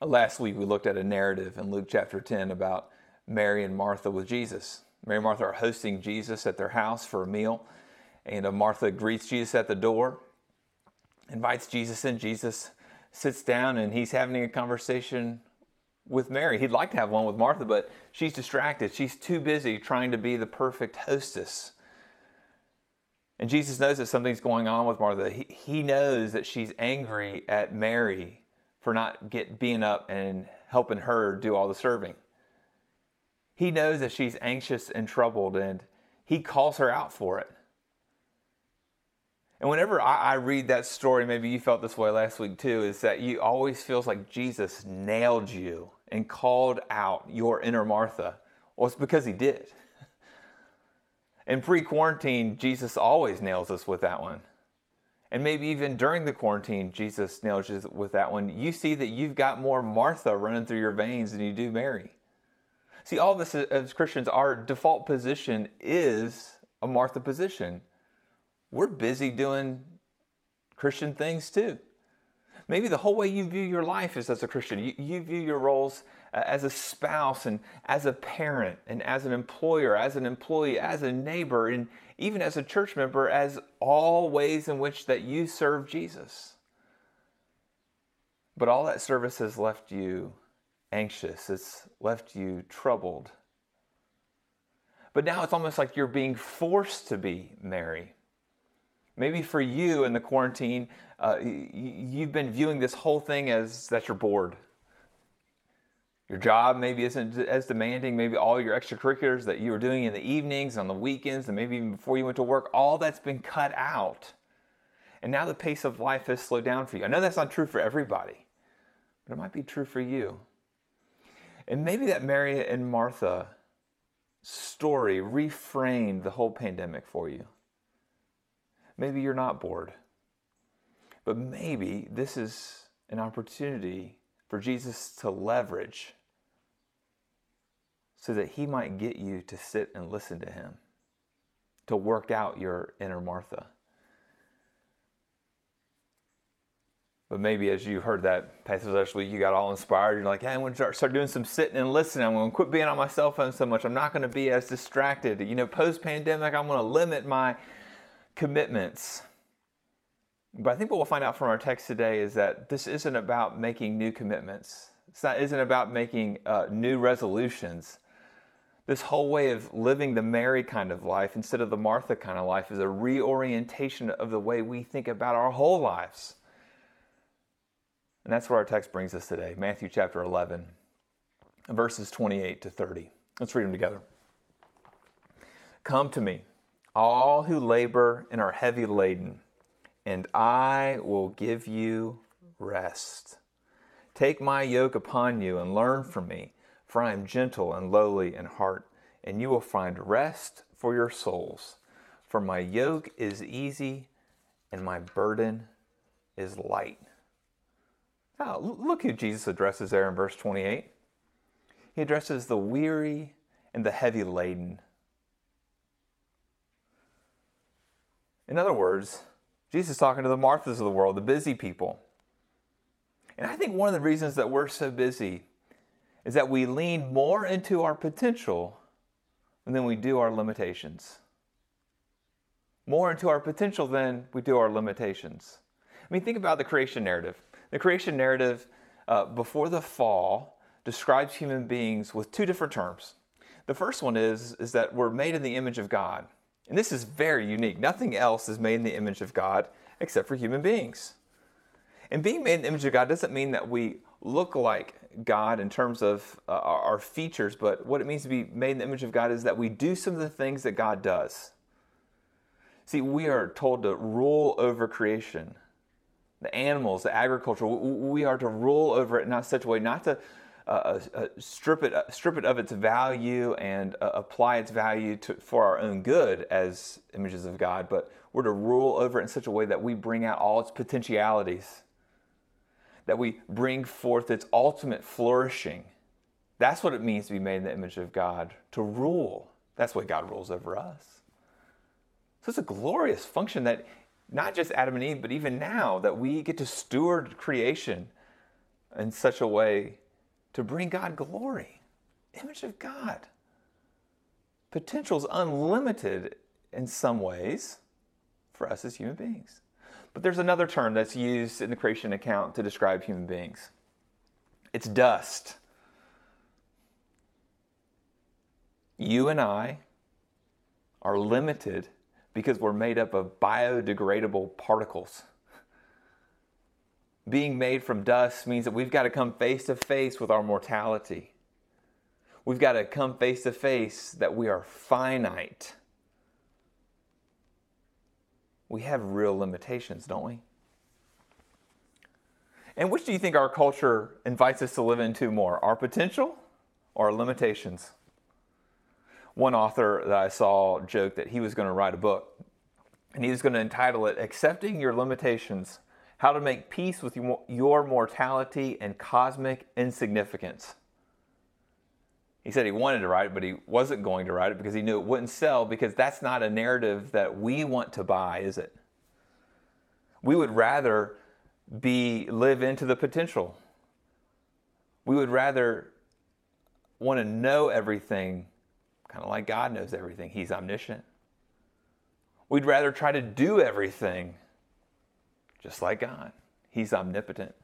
Last week we looked at a narrative in Luke chapter 10 about Mary and Martha with Jesus. Mary and Martha are hosting Jesus at their house for a meal, and uh, Martha greets Jesus at the door, invites Jesus in. Jesus sits down and he's having a conversation with Mary. He'd like to have one with Martha, but she's distracted. She's too busy trying to be the perfect hostess. And Jesus knows that something's going on with Martha. He, he knows that she's angry at Mary for not get being up and helping her do all the serving. He knows that she's anxious and troubled, and he calls her out for it. And whenever I, I, read that story, maybe you felt this way last week too, is that you always feels like Jesus nailed you and called out your inner Martha. Well, it's because he did. In pre quarantine, Jesus always nails us with that one and maybe even during the quarantine, Jesus nails you with that one. You see that you've got more Martha running through your veins than you do Mary. See, all of us uh, as Christians, our default position is a Martha position. We're busy doing Christian things too. Maybe the whole way you view your life is as a Christian. You, you view your roles as a spouse and as a parent and as an employer, as an employee, as a neighbor, and even as a church member, as all ways in which that you serve Jesus. But all that service has left you anxious, it's left you troubled. But now it's almost like you're being forced to be Mary. Maybe for you in the quarantine, uh, you've been viewing this whole thing as that you're bored your job maybe isn't as demanding. Maybe all your extracurriculars that you were doing in the evenings, on the weekends, and maybe even before you went to work, all that's been cut out. And now the pace of life has slowed down for you. I know that's not true for everybody, but it might be true for you. And maybe that Mary and Martha story reframed the whole pandemic for you. Maybe you're not bored, but maybe this is an opportunity for Jesus to leverage so that he might get you to sit and listen to him, to work out your inner Martha. But maybe as you heard that passage last week, you got all inspired. You're like, hey, I'm going to start doing some sitting and listening. I'm going to quit being on my cell phone so much. I'm not going to be as distracted. You know, post pandemic, I'm going to limit my commitments. But I think what we'll find out from our text today is that this isn't about making new commitments. It's not isn't about making uh, new resolutions this whole way of living the Mary kind of life instead of the Martha kind of life is a reorientation of the way we think about our whole lives. And that's where our text brings us today Matthew chapter 11, verses 28 to 30. Let's read them together. Come to me, all who labor and are heavy laden, and I will give you rest. Take my yoke upon you and learn from me for I am gentle and lowly in heart, and you will find rest for your souls. For my yoke is easy and my burden is light. Now, look who Jesus addresses there in verse 28. He addresses the weary and the heavy laden. In other words, Jesus is talking to the Marthas of the world, the busy people. And I think one of the reasons that we're so busy is that we lean more into our potential than we do our limitations. More into our potential than we do our limitations. I mean, think about the creation narrative. The creation narrative uh, before the fall describes human beings with two different terms. The first one is, is that we're made in the image of God. And this is very unique. Nothing else is made in the image of God except for human beings. And being made in the image of God doesn't mean that we look like God in terms of uh, our features, but what it means to be made in the image of God is that we do some of the things that God does. See, we are told to rule over creation, the animals, the agriculture. We are to rule over it in such a way not to uh, uh, uh strip it uh, strip it of its value and uh, apply its value to, for our own good as images of God, but we're to rule over it in such a way that we bring out all its potentialities that we bring forth its ultimate flourishing. That's what it means to be made in the image of God, to rule. That's why God rules over us. So it's a glorious function that not just Adam and Eve, but even now, that we get to steward creation in such a way to bring God glory. Image of God. Potential is unlimited in some ways for us as human beings. But there's another term that's used in the creation account to describe human beings it's dust. You and I are limited because we're made up of biodegradable particles. Being made from dust means that we've got to come face to face with our mortality. We've got to come face to face that we are finite. We have real limitations, don't we? And which do you think our culture invites us to live into more, our potential or our limitations? One author that I saw joked that he was going to write a book and he was going to entitle it Accepting Your Limitations How to Make Peace with Your Mortality and Cosmic Insignificance. He said he wanted to write it, but he wasn't going to write it because he knew it wouldn't sell because that's not a narrative that we want to buy, is it? We would rather be live into the potential. We would rather want to know everything, kind of like God knows everything. He's omniscient. We'd rather try to do everything just like God. He's omnipotent.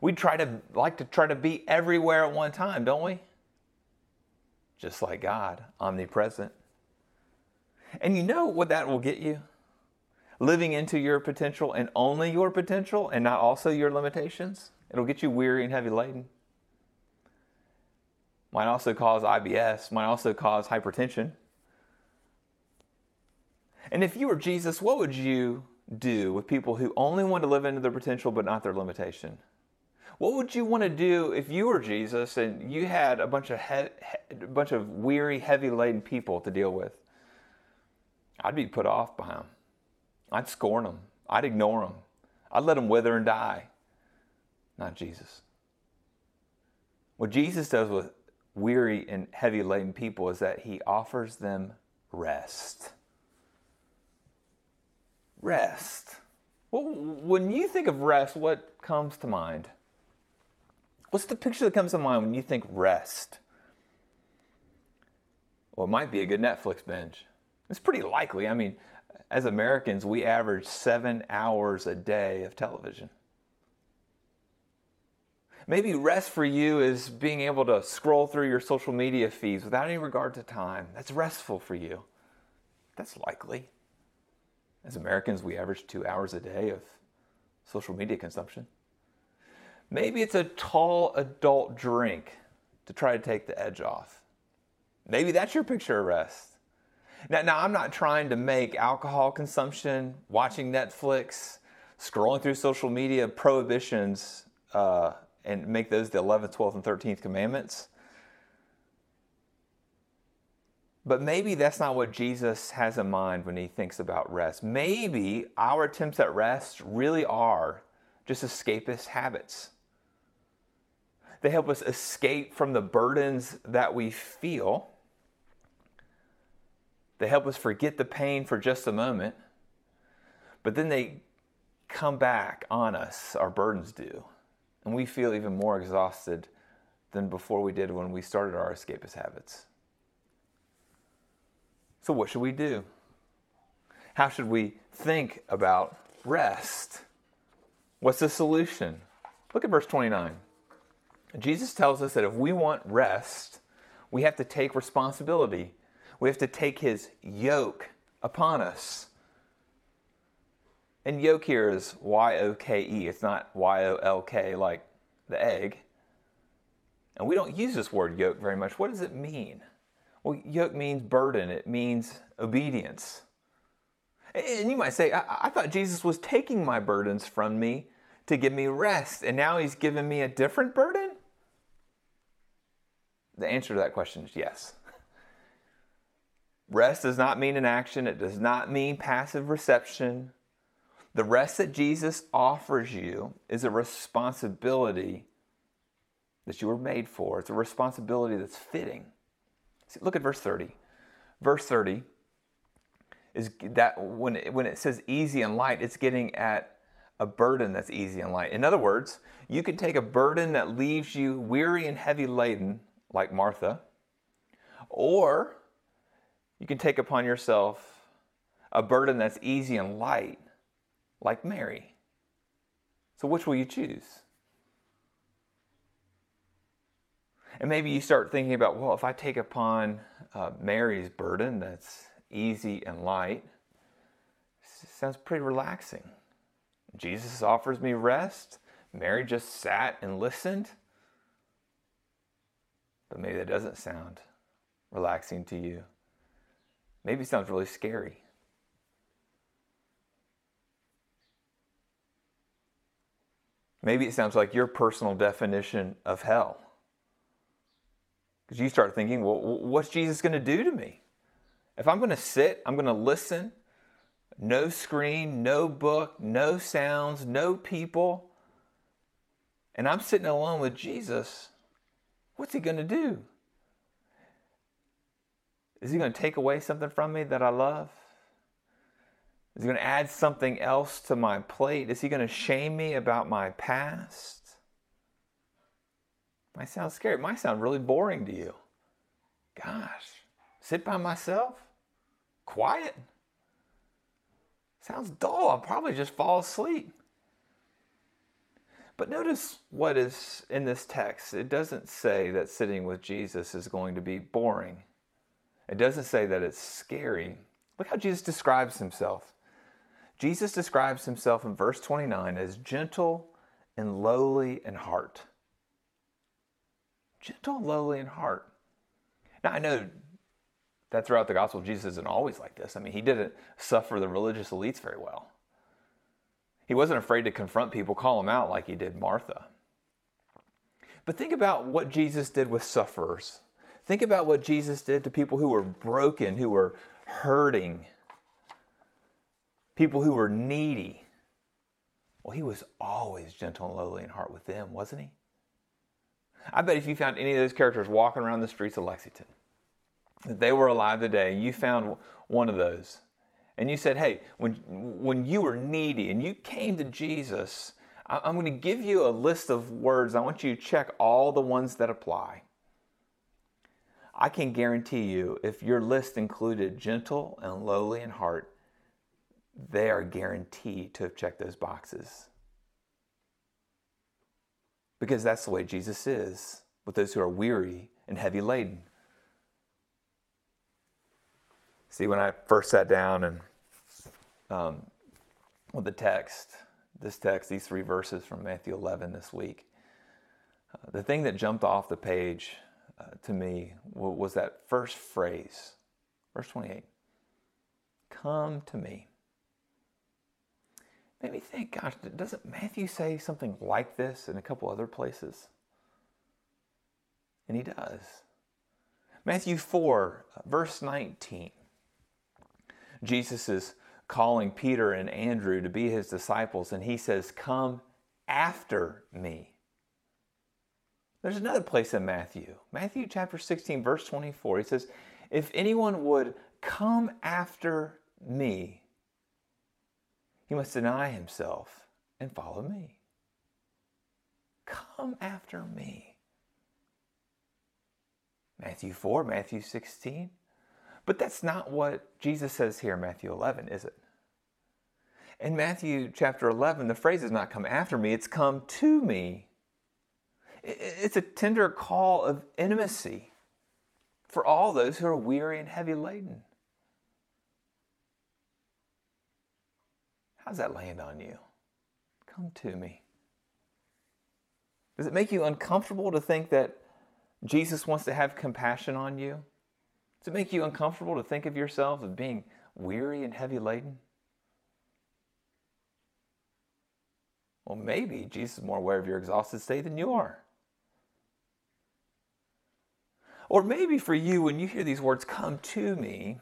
We'd try to like to try to be everywhere at one time, don't we? Just like God, omnipresent. And you know what that will get you? Living into your potential and only your potential and not also your limitations. It'll get you weary and heavy laden. Might also cause IBS, might also cause hypertension. And if you were Jesus, what would you do with people who only want to live into their potential but not their limitation? What would you want to do if you were Jesus and you had a bunch of he- a bunch of weary, heavy laden people to deal with? I'd be put off by them. I'd scorn them. I'd ignore them. I'd let them wither and die. Not Jesus. What Jesus does with weary and heavy laden people is that he offers them rest rest. Well, when you think of rest, what comes to mind? What's the picture that comes to mind when you think rest? Well, it might be a good Netflix binge. It's pretty likely. I mean, as Americans, we average seven hours a day of television. Maybe rest for you is being able to scroll through your social media feeds without any regard to time. That's restful for you. That's likely. As Americans, we average two hours a day of social media consumption. Maybe it's a tall adult drink to try to take the edge off. Maybe that's your picture of rest. Now, now I'm not trying to make alcohol consumption, watching Netflix, scrolling through social media prohibitions uh, and make those the 11th, 12th, and 13th commandments. But maybe that's not what Jesus has in mind when he thinks about rest. Maybe our attempts at rest really are just escapist habits. They help us escape from the burdens that we feel. They help us forget the pain for just a moment. But then they come back on us, our burdens do. And we feel even more exhausted than before we did when we started our escapist habits. So, what should we do? How should we think about rest? What's the solution? Look at verse 29. Jesus tells us that if we want rest, we have to take responsibility. We have to take his yoke upon us. And yoke here is Y O K E. It's not Y O L K like the egg. And we don't use this word yoke very much. What does it mean? Well, yoke means burden, it means obedience. And you might say, I, I thought Jesus was taking my burdens from me to give me rest, and now he's given me a different burden? The answer to that question is yes. Rest does not mean inaction, it does not mean passive reception. The rest that Jesus offers you is a responsibility that you were made for. It's a responsibility that's fitting. See, look at verse 30. Verse 30 is that when it, when it says easy and light, it's getting at a burden that's easy and light. In other words, you can take a burden that leaves you weary and heavy laden, like Martha, or you can take upon yourself a burden that's easy and light, like Mary. So, which will you choose? And maybe you start thinking about, well, if I take upon uh, Mary's burden that's easy and light, sounds pretty relaxing. Jesus offers me rest. Mary just sat and listened. But maybe that doesn't sound relaxing to you. Maybe it sounds really scary. Maybe it sounds like your personal definition of hell. Because you start thinking, well, what's Jesus going to do to me? If I'm going to sit, I'm going to listen, no screen, no book, no sounds, no people, and I'm sitting alone with Jesus, what's he going to do? Is he going to take away something from me that I love? Is he going to add something else to my plate? Is he going to shame me about my past? Might sound scary. Might sound really boring to you. Gosh, sit by myself? Quiet? Sounds dull. I'll probably just fall asleep. But notice what is in this text. It doesn't say that sitting with Jesus is going to be boring. It doesn't say that it's scary. Look how Jesus describes himself. Jesus describes himself in verse 29 as gentle and lowly in heart. Gentle, lowly in heart. Now, I know that throughout the gospel, Jesus isn't always like this. I mean, he didn't suffer the religious elites very well. He wasn't afraid to confront people, call them out like he did Martha. But think about what Jesus did with sufferers. Think about what Jesus did to people who were broken, who were hurting, people who were needy. Well, he was always gentle and lowly in heart with them, wasn't he? I bet if you found any of those characters walking around the streets of Lexington, that they were alive today, you found one of those, and you said, Hey, when, when you were needy and you came to Jesus, I'm going to give you a list of words. I want you to check all the ones that apply. I can guarantee you, if your list included gentle and lowly in heart, they are guaranteed to have checked those boxes. Because that's the way Jesus is with those who are weary and heavy laden. See, when I first sat down and um, with the text, this text, these three verses from Matthew 11 this week, uh, the thing that jumped off the page uh, to me w- was that first phrase, verse 28 Come to me. Made me think, gosh, doesn't Matthew say something like this in a couple other places? And he does. Matthew 4, uh, verse 19. Jesus is calling Peter and Andrew to be his disciples, and he says, Come after me. There's another place in Matthew, Matthew chapter 16, verse 24. He says, If anyone would come after me, he must deny himself and follow me. Come after me. Matthew 4, Matthew 16. But that's not what Jesus says here in Matthew 11, is it? In Matthew chapter 11, the phrase is not come after me, it's come to me. It's a tender call of intimacy for all those who are weary and heavy laden. How does that land on you? Come to me. Does it make you uncomfortable to think that Jesus wants to have compassion on you? Does it make you uncomfortable to think of yourself as being weary and heavy laden? Well, maybe Jesus is more aware of your exhausted state than you are. Or maybe for you, when you hear these words, come to me,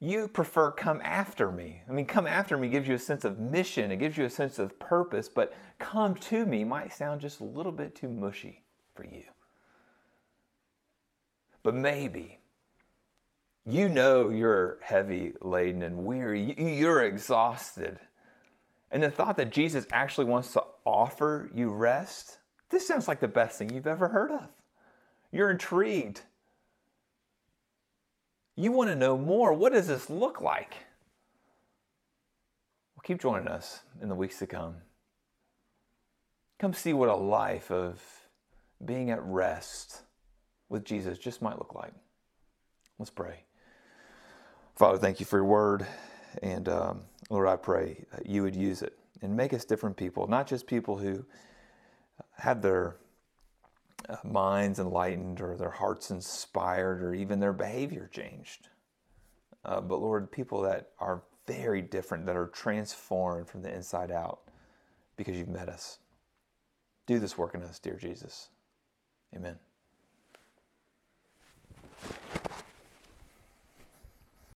you prefer come after me. I mean, come after me gives you a sense of mission, it gives you a sense of purpose, but come to me might sound just a little bit too mushy for you. But maybe you know you're heavy laden and weary. You're exhausted. And the thought that Jesus actually wants to offer you rest, this sounds like the best thing you've ever heard of. You're intrigued. You want to know more. What does this look like? Well, keep joining us in the weeks to come. Come see what a life of being at rest with Jesus just might look like. Let's pray. Father, thank you for your word. And um, Lord, I pray you would use it and make us different people, not just people who have their uh, minds enlightened or their hearts inspired or even their behavior changed. Uh, but Lord, people that are very different, that are transformed from the inside out because you've met us. Do this work in us, dear Jesus. Amen.